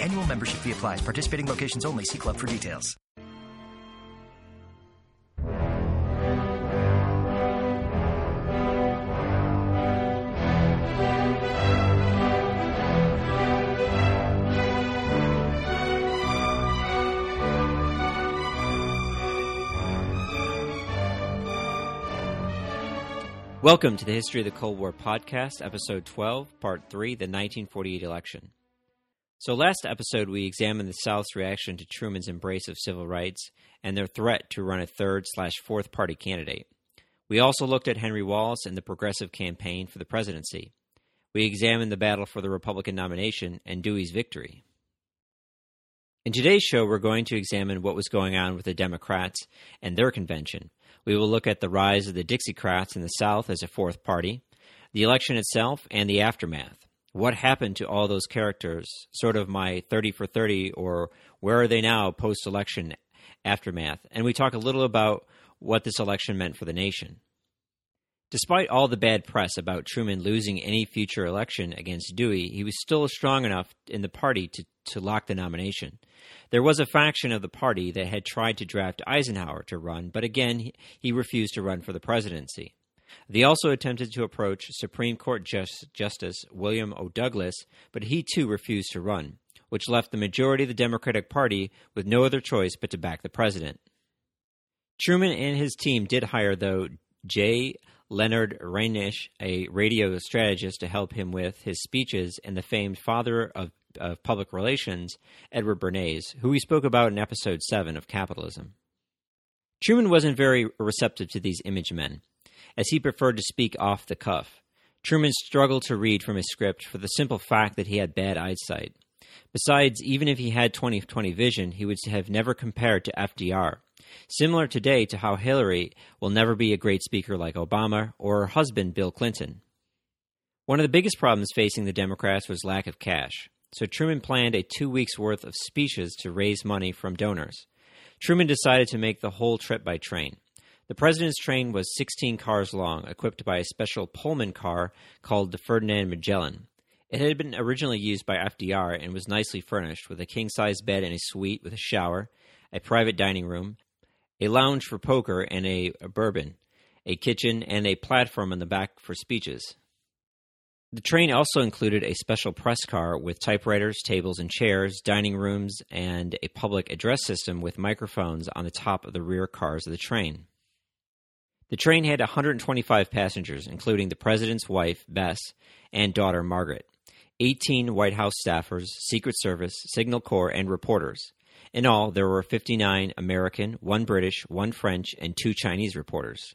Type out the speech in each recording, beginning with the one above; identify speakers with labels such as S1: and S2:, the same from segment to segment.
S1: Annual membership fee applies. Participating locations only. See club for details.
S2: Welcome to the History of the Cold War podcast, episode 12, part 3, the 1948 election. So, last episode, we examined the South's reaction to Truman's embrace of civil rights and their threat to run a third slash fourth party candidate. We also looked at Henry Wallace and the progressive campaign for the presidency. We examined the battle for the Republican nomination and Dewey's victory. In today's show, we're going to examine what was going on with the Democrats and their convention. We will look at the rise of the Dixiecrats in the South as a fourth party, the election itself, and the aftermath. What happened to all those characters? Sort of my 30 for 30, or where are they now post election aftermath? And we talk a little about what this election meant for the nation. Despite all the bad press about Truman losing any future election against Dewey, he was still strong enough in the party to, to lock the nomination. There was a faction of the party that had tried to draft Eisenhower to run, but again, he, he refused to run for the presidency. They also attempted to approach Supreme Court Just, Justice William O. Douglas, but he too refused to run, which left the majority of the Democratic Party with no other choice but to back the president. Truman and his team did hire, though, J. Leonard Reinsch, a radio strategist, to help him with his speeches, and the famed father of, of public relations, Edward Bernays, who we spoke about in episode 7 of Capitalism. Truman wasn't very receptive to these image men, as he preferred to speak off the cuff. Truman struggled to read from his script for the simple fact that he had bad eyesight. Besides, even if he had 20 20 vision, he would have never compared to FDR, Similar today to how Hillary will never be a great speaker like Obama or her husband, Bill Clinton. One of the biggest problems facing the Democrats was lack of cash, so Truman planned a two weeks' worth of speeches to raise money from donors. Truman decided to make the whole trip by train. The president's train was 16 cars long, equipped by a special Pullman car called the Ferdinand Magellan. It had been originally used by FDR and was nicely furnished with a king size bed and a suite with a shower, a private dining room, a lounge for poker and a, a bourbon, a kitchen, and a platform in the back for speeches. The train also included a special press car with typewriters, tables, and chairs, dining rooms, and a public address system with microphones on the top of the rear cars of the train. The train had 125 passengers, including the president's wife, Bess, and daughter, Margaret, 18 White House staffers, Secret Service, Signal Corps, and reporters, in all, there were 59 American, one British, one French, and two Chinese reporters.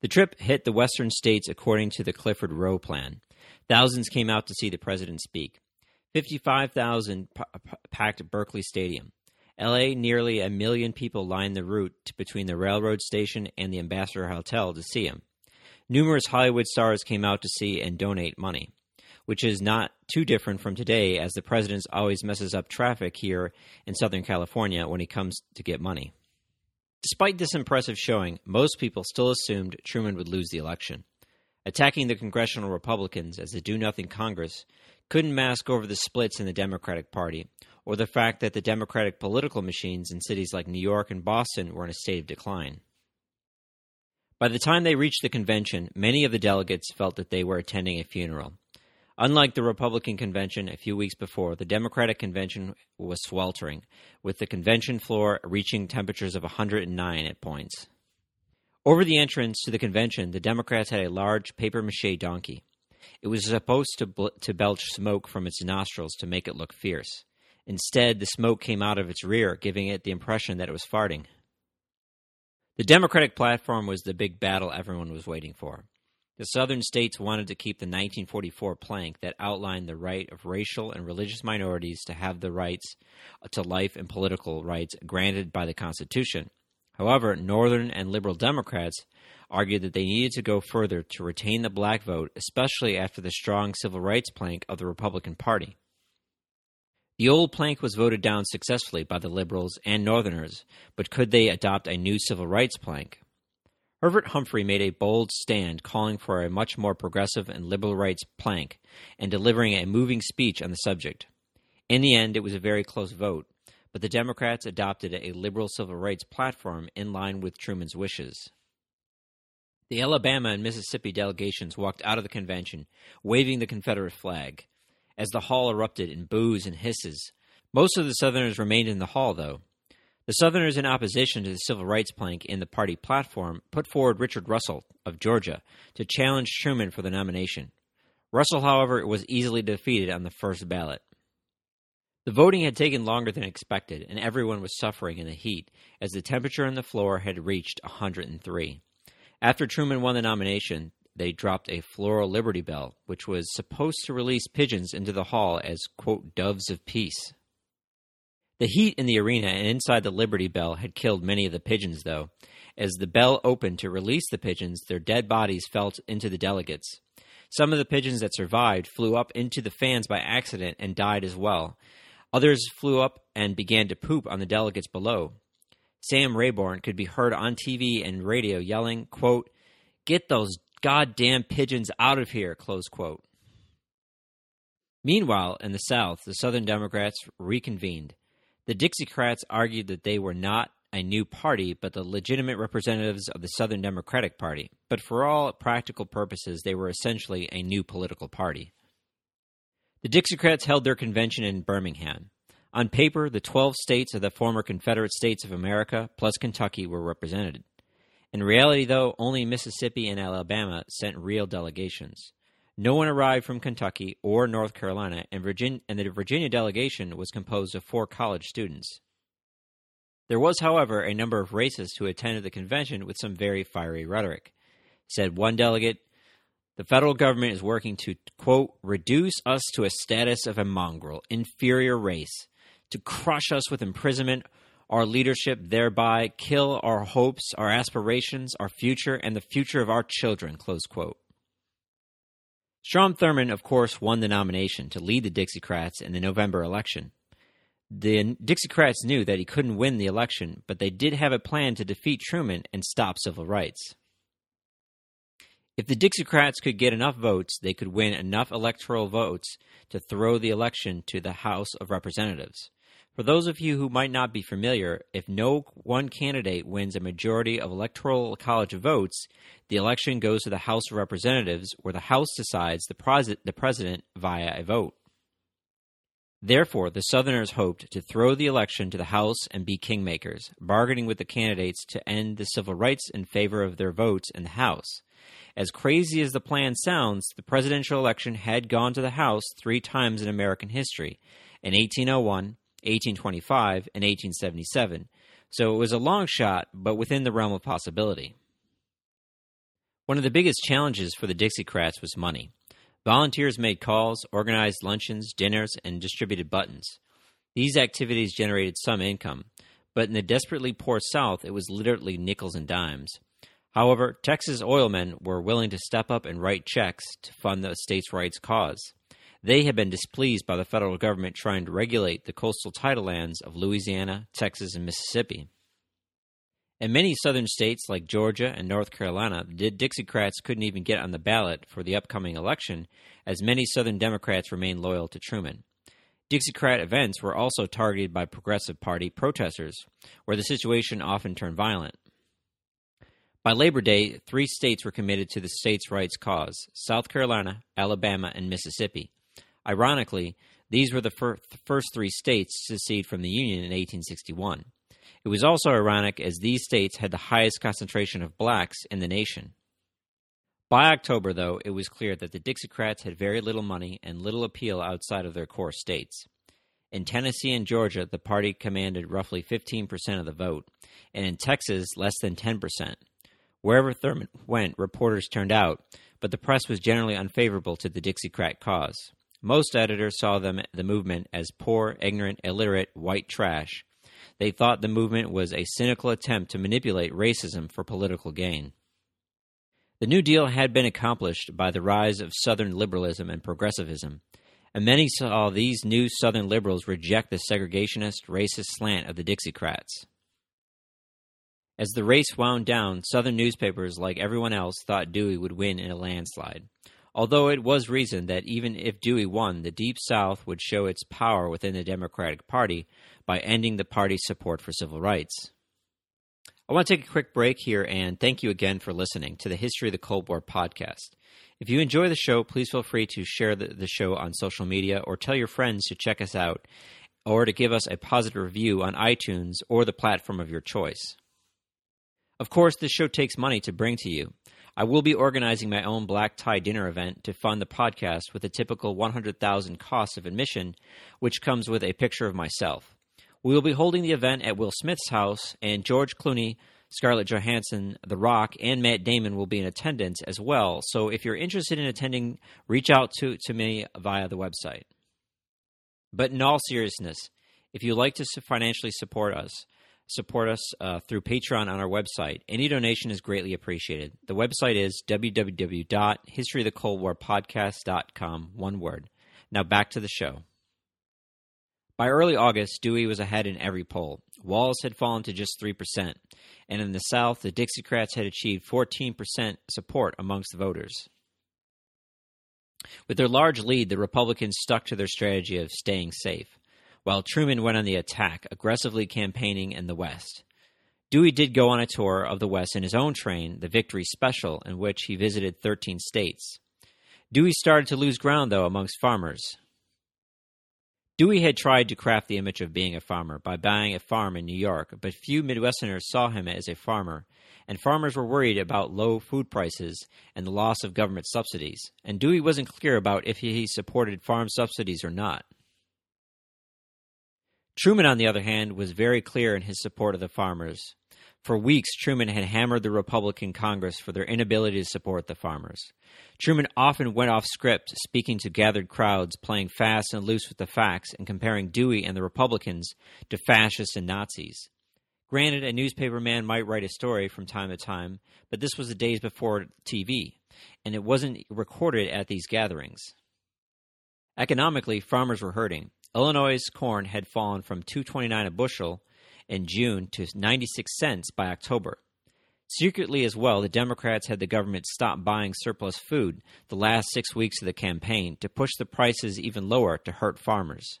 S2: The trip hit the western states according to the Clifford Rowe plan. Thousands came out to see the president speak. 55,000 p- packed Berkeley Stadium. LA, nearly a million people lined the route between the railroad station and the Ambassador Hotel to see him. Numerous Hollywood stars came out to see and donate money which is not too different from today, as the president always messes up traffic here in Southern California when he comes to get money. Despite this impressive showing, most people still assumed Truman would lose the election. Attacking the congressional Republicans as a do nothing Congress couldn't mask over the splits in the Democratic Party or the fact that the Democratic political machines in cities like New York and Boston were in a state of decline. By the time they reached the convention, many of the delegates felt that they were attending a funeral. Unlike the Republican convention a few weeks before, the Democratic convention was sweltering, with the convention floor reaching temperatures of 109 at points. Over the entrance to the convention, the Democrats had a large paper mache donkey. It was supposed to, bl- to belch smoke from its nostrils to make it look fierce. Instead, the smoke came out of its rear, giving it the impression that it was farting. The Democratic platform was the big battle everyone was waiting for. The southern states wanted to keep the 1944 plank that outlined the right of racial and religious minorities to have the rights to life and political rights granted by the Constitution. However, Northern and liberal Democrats argued that they needed to go further to retain the black vote, especially after the strong civil rights plank of the Republican Party. The old plank was voted down successfully by the liberals and Northerners, but could they adopt a new civil rights plank? Hubert Humphrey made a bold stand calling for a much more progressive and liberal rights plank and delivering a moving speech on the subject. In the end, it was a very close vote, but the Democrats adopted a liberal civil rights platform in line with Truman's wishes. The Alabama and Mississippi delegations walked out of the convention, waving the Confederate flag. As the hall erupted in boos and hisses, most of the Southerners remained in the hall, though. The Southerners, in opposition to the civil rights plank in the party platform, put forward Richard Russell of Georgia to challenge Truman for the nomination. Russell, however, was easily defeated on the first ballot. The voting had taken longer than expected, and everyone was suffering in the heat, as the temperature on the floor had reached 103. After Truman won the nomination, they dropped a floral Liberty Bell, which was supposed to release pigeons into the hall as, quote, doves of peace. The heat in the arena and inside the Liberty Bell had killed many of the pigeons, though. As the bell opened to release the pigeons, their dead bodies fell into the delegates. Some of the pigeons that survived flew up into the fans by accident and died as well. Others flew up and began to poop on the delegates below. Sam Rayburn could be heard on TV and radio yelling, quote, Get those goddamn pigeons out of here, close quote. Meanwhile, in the South, the Southern Democrats reconvened. The Dixiecrats argued that they were not a new party, but the legitimate representatives of the Southern Democratic Party. But for all practical purposes, they were essentially a new political party. The Dixiecrats held their convention in Birmingham. On paper, the 12 states of the former Confederate States of America plus Kentucky were represented. In reality, though, only Mississippi and Alabama sent real delegations. No one arrived from Kentucky or North Carolina, and, Virginia, and the Virginia delegation was composed of four college students. There was, however, a number of racists who attended the convention with some very fiery rhetoric. Said one delegate, the federal government is working to, quote, reduce us to a status of a mongrel, inferior race, to crush us with imprisonment, our leadership, thereby kill our hopes, our aspirations, our future, and the future of our children, close quote. Strom Thurmond, of course, won the nomination to lead the Dixiecrats in the November election. The Dixiecrats knew that he couldn't win the election, but they did have a plan to defeat Truman and stop civil rights. If the Dixiecrats could get enough votes, they could win enough electoral votes to throw the election to the House of Representatives. For those of you who might not be familiar, if no one candidate wins a majority of electoral college votes, the election goes to the House of Representatives, where the House decides the, pres- the president via a vote. Therefore, the Southerners hoped to throw the election to the House and be kingmakers, bargaining with the candidates to end the civil rights in favor of their votes in the House. As crazy as the plan sounds, the presidential election had gone to the House three times in American history in 1801, 1825, and 1877, so it was a long shot, but within the realm of possibility. One of the biggest challenges for the Dixiecrats was money. Volunteers made calls, organized luncheons, dinners, and distributed buttons. These activities generated some income, but in the desperately poor South, it was literally nickels and dimes. However, Texas oilmen were willing to step up and write checks to fund the states' rights cause. They had been displeased by the federal government trying to regulate the coastal tidal lands of Louisiana, Texas, and Mississippi. In many southern states like Georgia and North Carolina, the Dixiecrats couldn't even get on the ballot for the upcoming election, as many southern Democrats remained loyal to Truman. Dixiecrat events were also targeted by Progressive Party protesters, where the situation often turned violent. By Labor Day, three states were committed to the states' rights cause South Carolina, Alabama, and Mississippi. Ironically, these were the fir- first three states to secede from the Union in 1861. It was also ironic as these states had the highest concentration of blacks in the nation. By October, though, it was clear that the Dixiecrats had very little money and little appeal outside of their core states. In Tennessee and Georgia, the party commanded roughly 15% of the vote, and in Texas, less than 10%. Wherever Thurmond went, reporters turned out, but the press was generally unfavorable to the Dixiecrat cause. Most editors saw them, the movement as poor, ignorant, illiterate, white trash. They thought the movement was a cynical attempt to manipulate racism for political gain. The New Deal had been accomplished by the rise of Southern liberalism and progressivism, and many saw these new Southern liberals reject the segregationist, racist slant of the Dixiecrats. As the race wound down, Southern newspapers, like everyone else, thought Dewey would win in a landslide. Although it was reasoned that even if Dewey won, the Deep South would show its power within the Democratic Party by ending the party's support for civil rights. I want to take a quick break here and thank you again for listening to the History of the Cold War podcast. If you enjoy the show, please feel free to share the, the, show on social media or tell your friends to check us out or to give us a positive review on iTunes or the platform of your choice. Of course, this show takes money to bring to you. I will be organizing my own black tie dinner event to fund the podcast with a typical 100,000 cost of admission, which comes with a picture of myself. We will be holding the event at Will Smith's house, and George Clooney, Scarlett Johansson, The Rock, and Matt Damon will be in attendance as well. So if you're interested in attending, reach out to, to me via the website. But in all seriousness, if you'd like to financially support us, support us uh, through Patreon on our website. Any donation is greatly appreciated. The website is www.historyofthecoldwarpodcast.com, one word. Now back to the show. By early August, Dewey was ahead in every poll. Wallace had fallen to just 3%, and in the South, the Dixiecrats had achieved 14% support amongst the voters. With their large lead, the Republicans stuck to their strategy of staying safe, while Truman went on the attack, aggressively campaigning in the West. Dewey did go on a tour of the West in his own train, the Victory Special, in which he visited 13 states. Dewey started to lose ground, though, amongst farmers. Dewey had tried to craft the image of being a farmer by buying a farm in New York, but few Midwesterners saw him as a farmer, and farmers were worried about low food prices and the loss of government subsidies, and Dewey wasn't clear about if he supported farm subsidies or not. Truman, on the other hand, was very clear in his support of the farmers. For weeks, Truman had hammered the Republican Congress for their inability to support the farmers. Truman often went off script, speaking to gathered crowds, playing fast and loose with the facts, and comparing Dewey and the Republicans to fascists and Nazis. Granted, a newspaper man might write a story from time to time, but this was the days before TV, and it wasn't recorded at these gatherings. Economically, farmers were hurting. Illinois' corn had fallen from 229 a bushel in June to 96 cents by October. Secretly, as well, the Democrats had the government stop buying surplus food the last six weeks of the campaign to push the prices even lower to hurt farmers.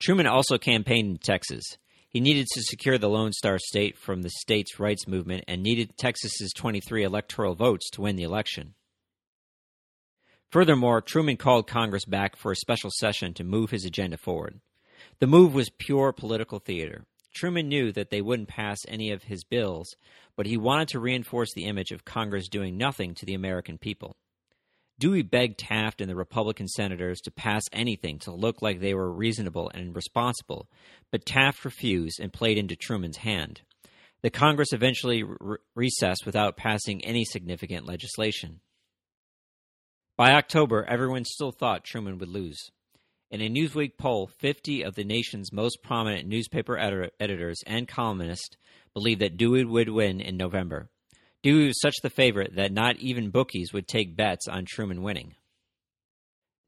S2: Truman also campaigned in Texas. He needed to secure the Lone Star State from the states' rights movement and needed Texas's 23 electoral votes to win the election. Furthermore, Truman called Congress back for a special session to move his agenda forward. The move was pure political theater. Truman knew that they wouldn't pass any of his bills, but he wanted to reinforce the image of Congress doing nothing to the American people. Dewey begged Taft and the Republican senators to pass anything to look like they were reasonable and responsible, but Taft refused and played into Truman's hand. The Congress eventually re- recessed without passing any significant legislation. By October, everyone still thought Truman would lose. In a Newsweek poll, 50 of the nation's most prominent newspaper ed- editors and columnists believed that Dewey would win in November. Dewey was such the favorite that not even bookies would take bets on Truman winning.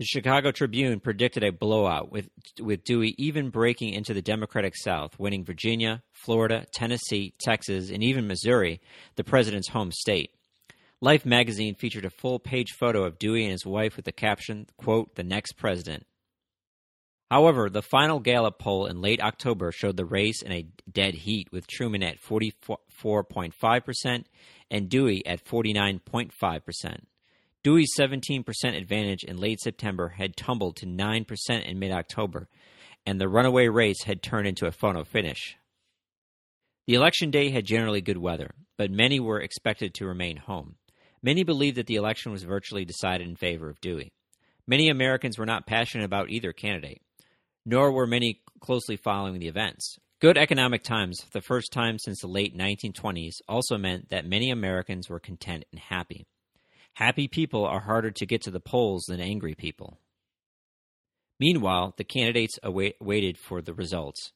S2: The Chicago Tribune predicted a blowout, with, with Dewey even breaking into the Democratic South, winning Virginia, Florida, Tennessee, Texas, and even Missouri, the president's home state. Life magazine featured a full page photo of Dewey and his wife with the caption, quote, the next president. However, the final Gallup poll in late October showed the race in a dead heat, with Truman at 44.5% and Dewey at 49.5%. Dewey's 17% advantage in late September had tumbled to 9% in mid October, and the runaway race had turned into a photo finish. The election day had generally good weather, but many were expected to remain home. Many believed that the election was virtually decided in favor of Dewey. Many Americans were not passionate about either candidate nor were many closely following the events. Good economic times for the first time since the late 1920s also meant that many Americans were content and happy. Happy people are harder to get to the polls than angry people. Meanwhile, the candidates await- waited for the results.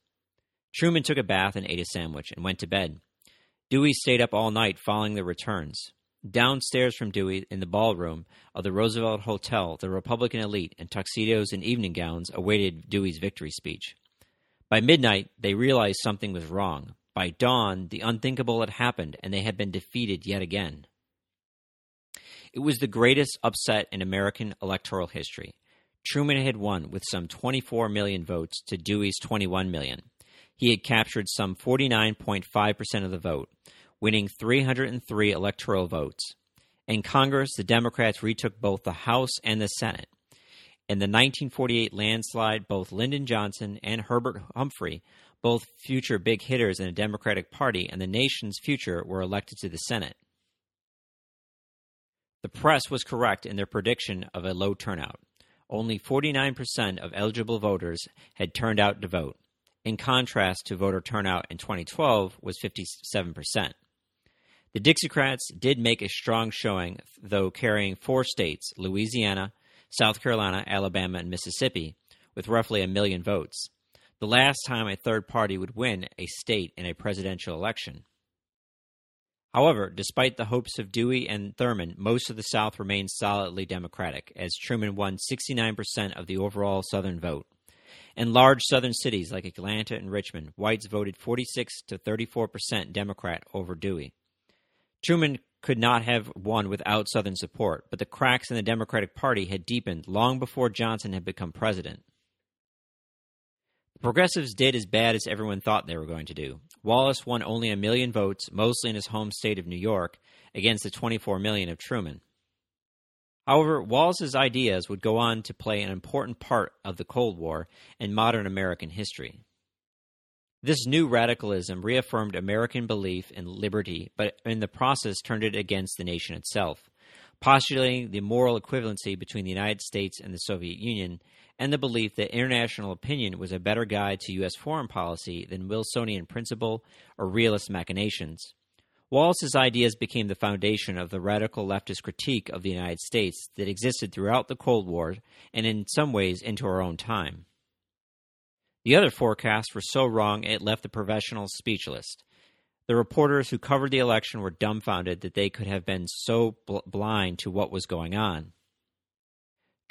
S2: Truman took a bath and ate a sandwich and went to bed. Dewey stayed up all night following the returns. Downstairs from Dewey, in the ballroom of the Roosevelt Hotel, the Republican elite in tuxedos and evening gowns awaited Dewey's victory speech. By midnight, they realized something was wrong. By dawn, the unthinkable had happened, and they had been defeated yet again. It was the greatest upset in American electoral history. Truman had won with some 24 million votes to Dewey's 21 million. He had captured some 49.5% of the vote, winning 303 electoral votes. In Congress, the Democrats retook both the House and the Senate. In the 1948 landslide, both Lyndon Johnson and Hubert Humphrey, both future big hitters in the Democratic Party and the nation's future, were elected to the Senate. The press was correct in their prediction of a low turnout. Only 49% of eligible voters had turned out to vote. In contrast to voter turnout in 2012 was 57%. The Dixiecrats did make a strong showing, though carrying four states Louisiana, South Carolina, Alabama, and Mississippi with roughly a million votes. The last time a third party would win a state in a presidential election. However, despite the hopes of Dewey and Thurmond, most of the South remained solidly Democratic, as Truman won 69% of the overall Southern vote. In large Southern cities like Atlanta and Richmond, whites voted 46 to 34% Democrat over Dewey. Truman could not have won without Southern support, but the cracks in the Democratic Party had deepened long before Johnson had become president. The progressives did as bad as everyone thought they were going to do. Wallace won only a million votes, mostly in his home state of New York, against the 24 million of Truman. However, Wallace's ideas would go on to play an important part of the Cold War and modern American history. This new radicalism reaffirmed American belief in liberty, but in the process turned it against the nation itself, postulating the moral equivalency between the United States and the Soviet Union, and the belief that international opinion was a better guide to U.S. foreign policy than Wilsonian principle or realist machinations. Wallace's ideas became the foundation of the radical leftist critique of the United States that existed throughout the Cold War and in some ways into our own time. The other forecasts were so wrong it left the professionals speechless. The reporters who covered the election were dumbfounded that they could have been so bl- blind to what was going on.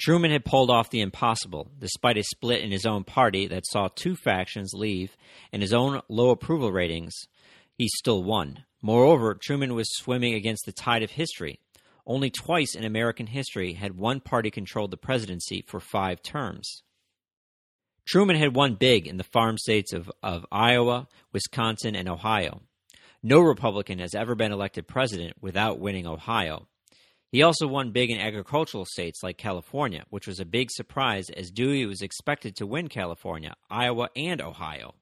S2: Truman had pulled off the impossible, despite a split in his own party that saw two factions leave and his own low approval ratings. He still won. Moreover, Truman was swimming against the tide of history. Only twice in American history had one party controlled the presidency for five terms. Truman had won big in the farm states of, of Iowa, Wisconsin, and Ohio. No Republican has ever been elected president without winning Ohio. He also won big in agricultural states like California, which was a big surprise as Dewey was expected to win California, Iowa, and Ohio.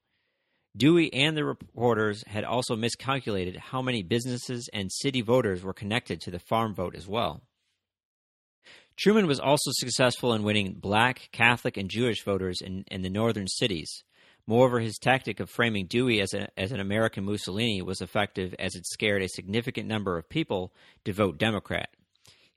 S2: Dewey and the reporters had also miscalculated how many businesses and city voters were connected to the farm vote as well. Truman was also successful in winning black, Catholic, and Jewish voters in, in the northern cities. Moreover, his tactic of framing Dewey as, a, as an American Mussolini was effective as it scared a significant number of people to vote Democrat.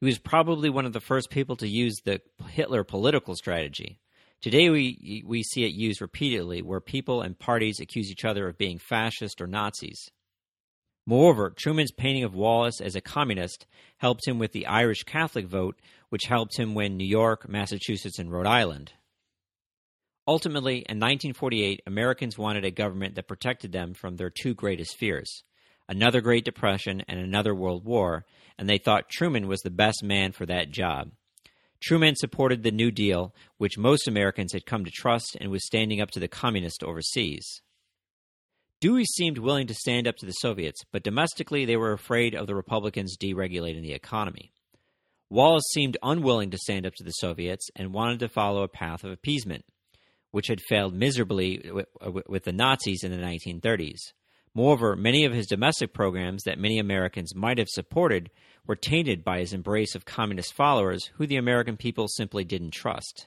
S2: He was probably one of the first people to use the Hitler political strategy. Today, we, we see it used repeatedly where people and parties accuse each other of being fascist or Nazis. Moreover, Truman's painting of Wallace as a communist helped him with the Irish Catholic vote, which helped him win New York, Massachusetts, and Rhode Island. Ultimately, in 1948, Americans wanted a government that protected them from their two greatest fears another Great Depression and another World War, and they thought Truman was the best man for that job. Truman supported the New Deal, which most Americans had come to trust, and was standing up to the communists overseas. Dewey seemed willing to stand up to the Soviets, but domestically they were afraid of the Republicans deregulating the economy. Wallace seemed unwilling to stand up to the Soviets and wanted to follow a path of appeasement, which had failed miserably with the Nazis in the 1930s. Moreover, many of his domestic programs that many Americans might have supported were tainted by his embrace of communist followers who the American people simply didn't trust.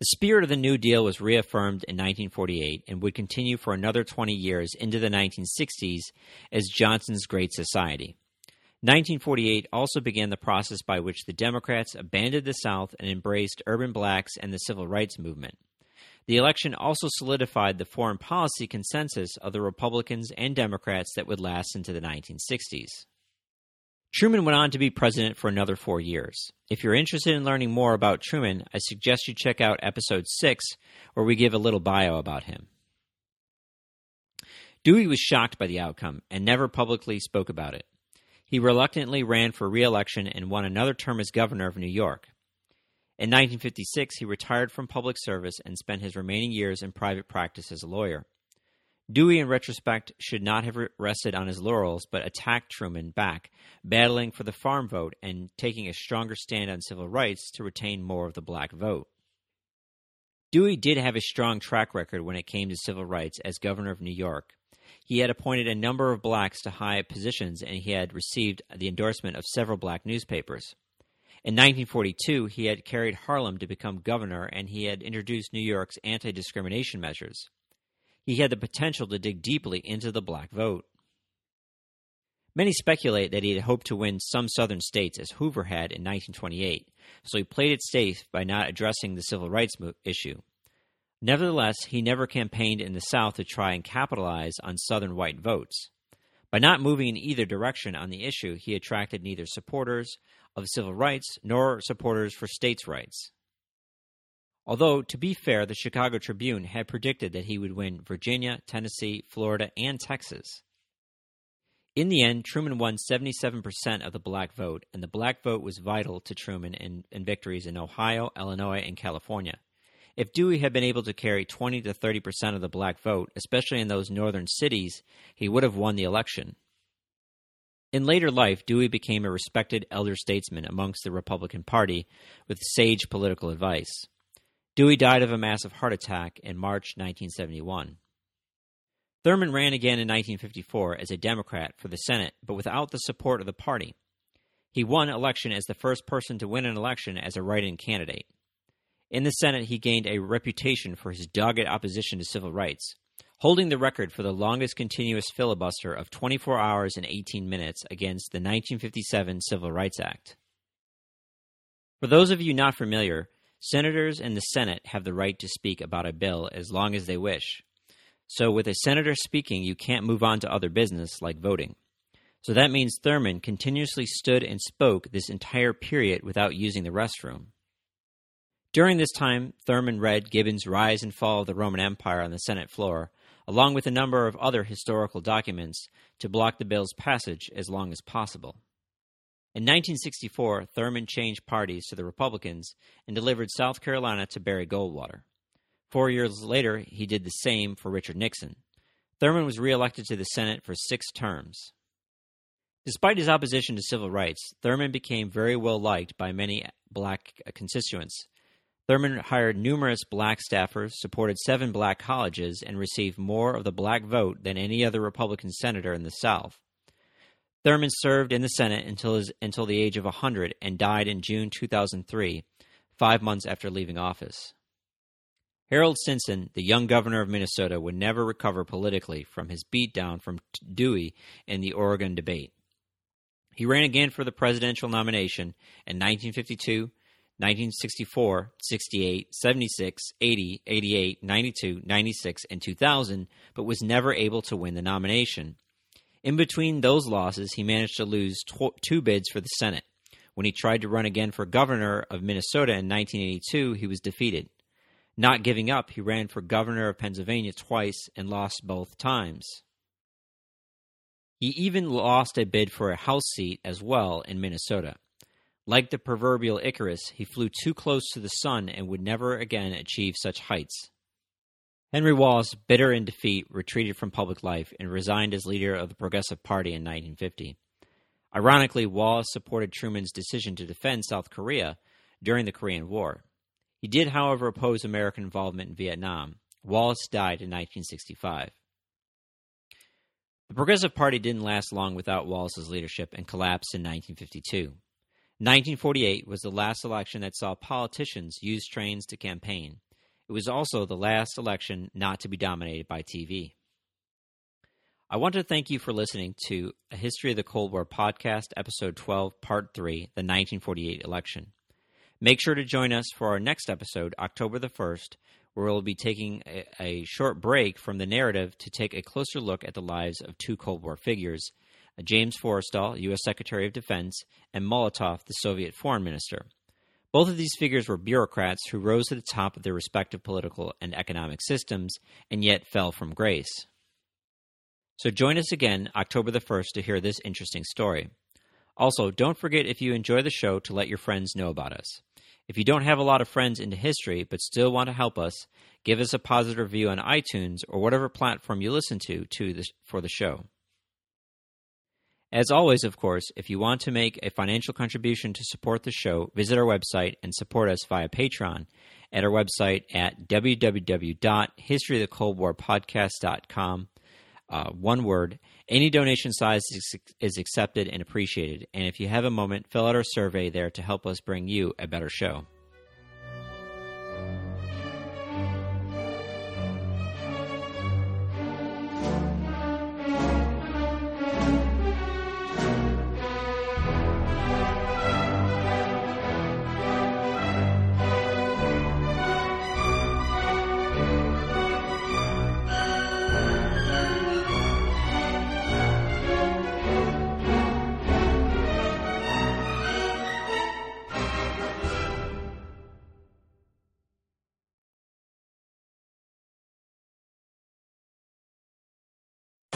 S2: The spirit of the New Deal was reaffirmed in 1948 and would continue for another 20 years into the 1960s as Johnson's Great Society. 1948 also began the process by which the Democrats abandoned the South and embraced urban blacks and the civil rights movement. The election also solidified the foreign policy consensus of the Republicans and Democrats that would last into the 1960s. Truman went on to be president for another four years. If you're interested in learning more about Truman, I suggest you check out episode 6, where we give a little bio about him. Dewey was shocked by the outcome and never publicly spoke about it. He reluctantly ran for re election and won another term as governor of New York. In 1956, he retired from public service and spent his remaining years in private practice as a lawyer. Dewey, in retrospect, should not have rested on his laurels, but attacked Truman back, battling for the farm vote and taking a stronger stand on civil rights to retain more of the black vote. Dewey did have a strong track record when it came to civil rights as governor of New York. He had appointed a number of blacks to high positions, and he had received the endorsement of several black newspapers. In 1942, he had carried Harlem to become governor, and he had introduced New York's anti discrimination measures he had the potential to dig deeply into the black vote. Many speculate that he had hoped to win some southern states as Hoover had in 1928, so he played it safe by not addressing the civil rights issue. Nevertheless, he never campaigned in the South to try and capitalize on southern white votes. By not moving in either direction on the issue, he attracted neither supporters of civil rights nor supporters for states' rights. Although, to be fair, the Chicago Tribune had predicted that he would win Virginia, Tennessee, Florida, and Texas. In the end, Truman won 77% of the black vote, and the black vote was vital to Truman in, in victories in Ohio, Illinois, and California. If Dewey had been able to carry 20 to 30% of the black vote, especially in those northern cities, he would have won the election. In later life, Dewey became a respected elder statesman amongst the Republican Party with sage political advice. Dewey died of a massive heart attack in March 1971. Thurmond ran again in 1954 as a Democrat for the Senate, but without the support of the party. He won election as the first person to win an election as a write in candidate. In the Senate, he gained a reputation for his dogged opposition to civil rights, holding the record for the longest continuous filibuster of 24 hours and 18 minutes against the 1957 Civil Rights Act. For those of you not familiar, Senators in the Senate have the right to speak about a bill as long as they wish. So, with a senator speaking, you can't move on to other business like voting. So that means Thurmond continuously stood and spoke this entire period without using the restroom. During this time, Thurmond read Gibbon's Rise and Fall of the Roman Empire on the Senate floor, along with a number of other historical documents, to block the bill's passage as long as possible. In 1964, Thurmond changed parties to the Republicans and delivered South Carolina to Barry Goldwater. Four years later, he did the same for Richard Nixon. Thurmond was reelected to the Senate for six terms. Despite his opposition to civil rights, Thurmond became very well liked by many black constituents. Thurmond hired numerous black staffers, supported seven black colleges, and received more of the black vote than any other Republican senator in the South. Thurmond served in the Senate until, his, until the age of 100 and died in June 2003, five months after leaving office. Harold Stassen, the young governor of Minnesota, would never recover politically from his beatdown from Dewey in the Oregon debate. He ran again for the presidential nomination in 1952, 1964, 68, 76, 80, 88, 92, 96, and 2000, but was never able to win the nomination. In between those losses, he managed to lose tw- two bids for the Senate. When he tried to run again for governor of Minnesota in 1982, he was defeated. Not giving up, he ran for governor of Pennsylvania twice and lost both times. He even lost a bid for a House seat as well in Minnesota. Like the proverbial Icarus, he flew too close to the sun and would never again achieve such heights. Henry Wallace, bitter in defeat, retreated from public life and resigned as leader of the Progressive Party in 1950. Ironically, Wallace supported Truman's decision to defend South Korea during the Korean War. He did, however, oppose American involvement in Vietnam. Wallace died in 1965. The Progressive Party didn't last long without Wallace's leadership and collapsed in 1952. 1948 was the last election that saw politicians use trains to campaign. It was also the last election not to be dominated by TV. I want to thank you for listening to A History of the Cold War podcast, episode 12, part 3, the 1948 election. Make sure to join us for our next episode, October the 1st, where we'll be taking a, a short break from the narrative to take a closer look at the lives of two Cold War figures James Forrestal, U.S. Secretary of Defense, and Molotov, the Soviet Foreign Minister. Both of these figures were bureaucrats who rose to the top of their respective political and economic systems and yet fell from grace. So join us again October the 1st to hear this interesting story. Also, don't forget if you enjoy the show to let your friends know about us. If you don't have a lot of friends into history but still want to help us, give us a positive review on iTunes or whatever platform you listen to, to the, for the show. As always, of course, if you want to make a financial contribution to support the show, visit our website and support us via Patreon at our website at www.historyofthecoldwarpodcast.com. Uh, one word. Any donation size is, is accepted and appreciated. And if you have a moment, fill out our survey there to help us bring you a better show.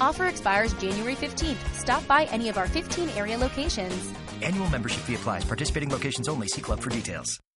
S3: Offer expires January 15th. Stop by any of our 15 area locations.
S1: Annual membership fee applies. Participating locations only. See club for details.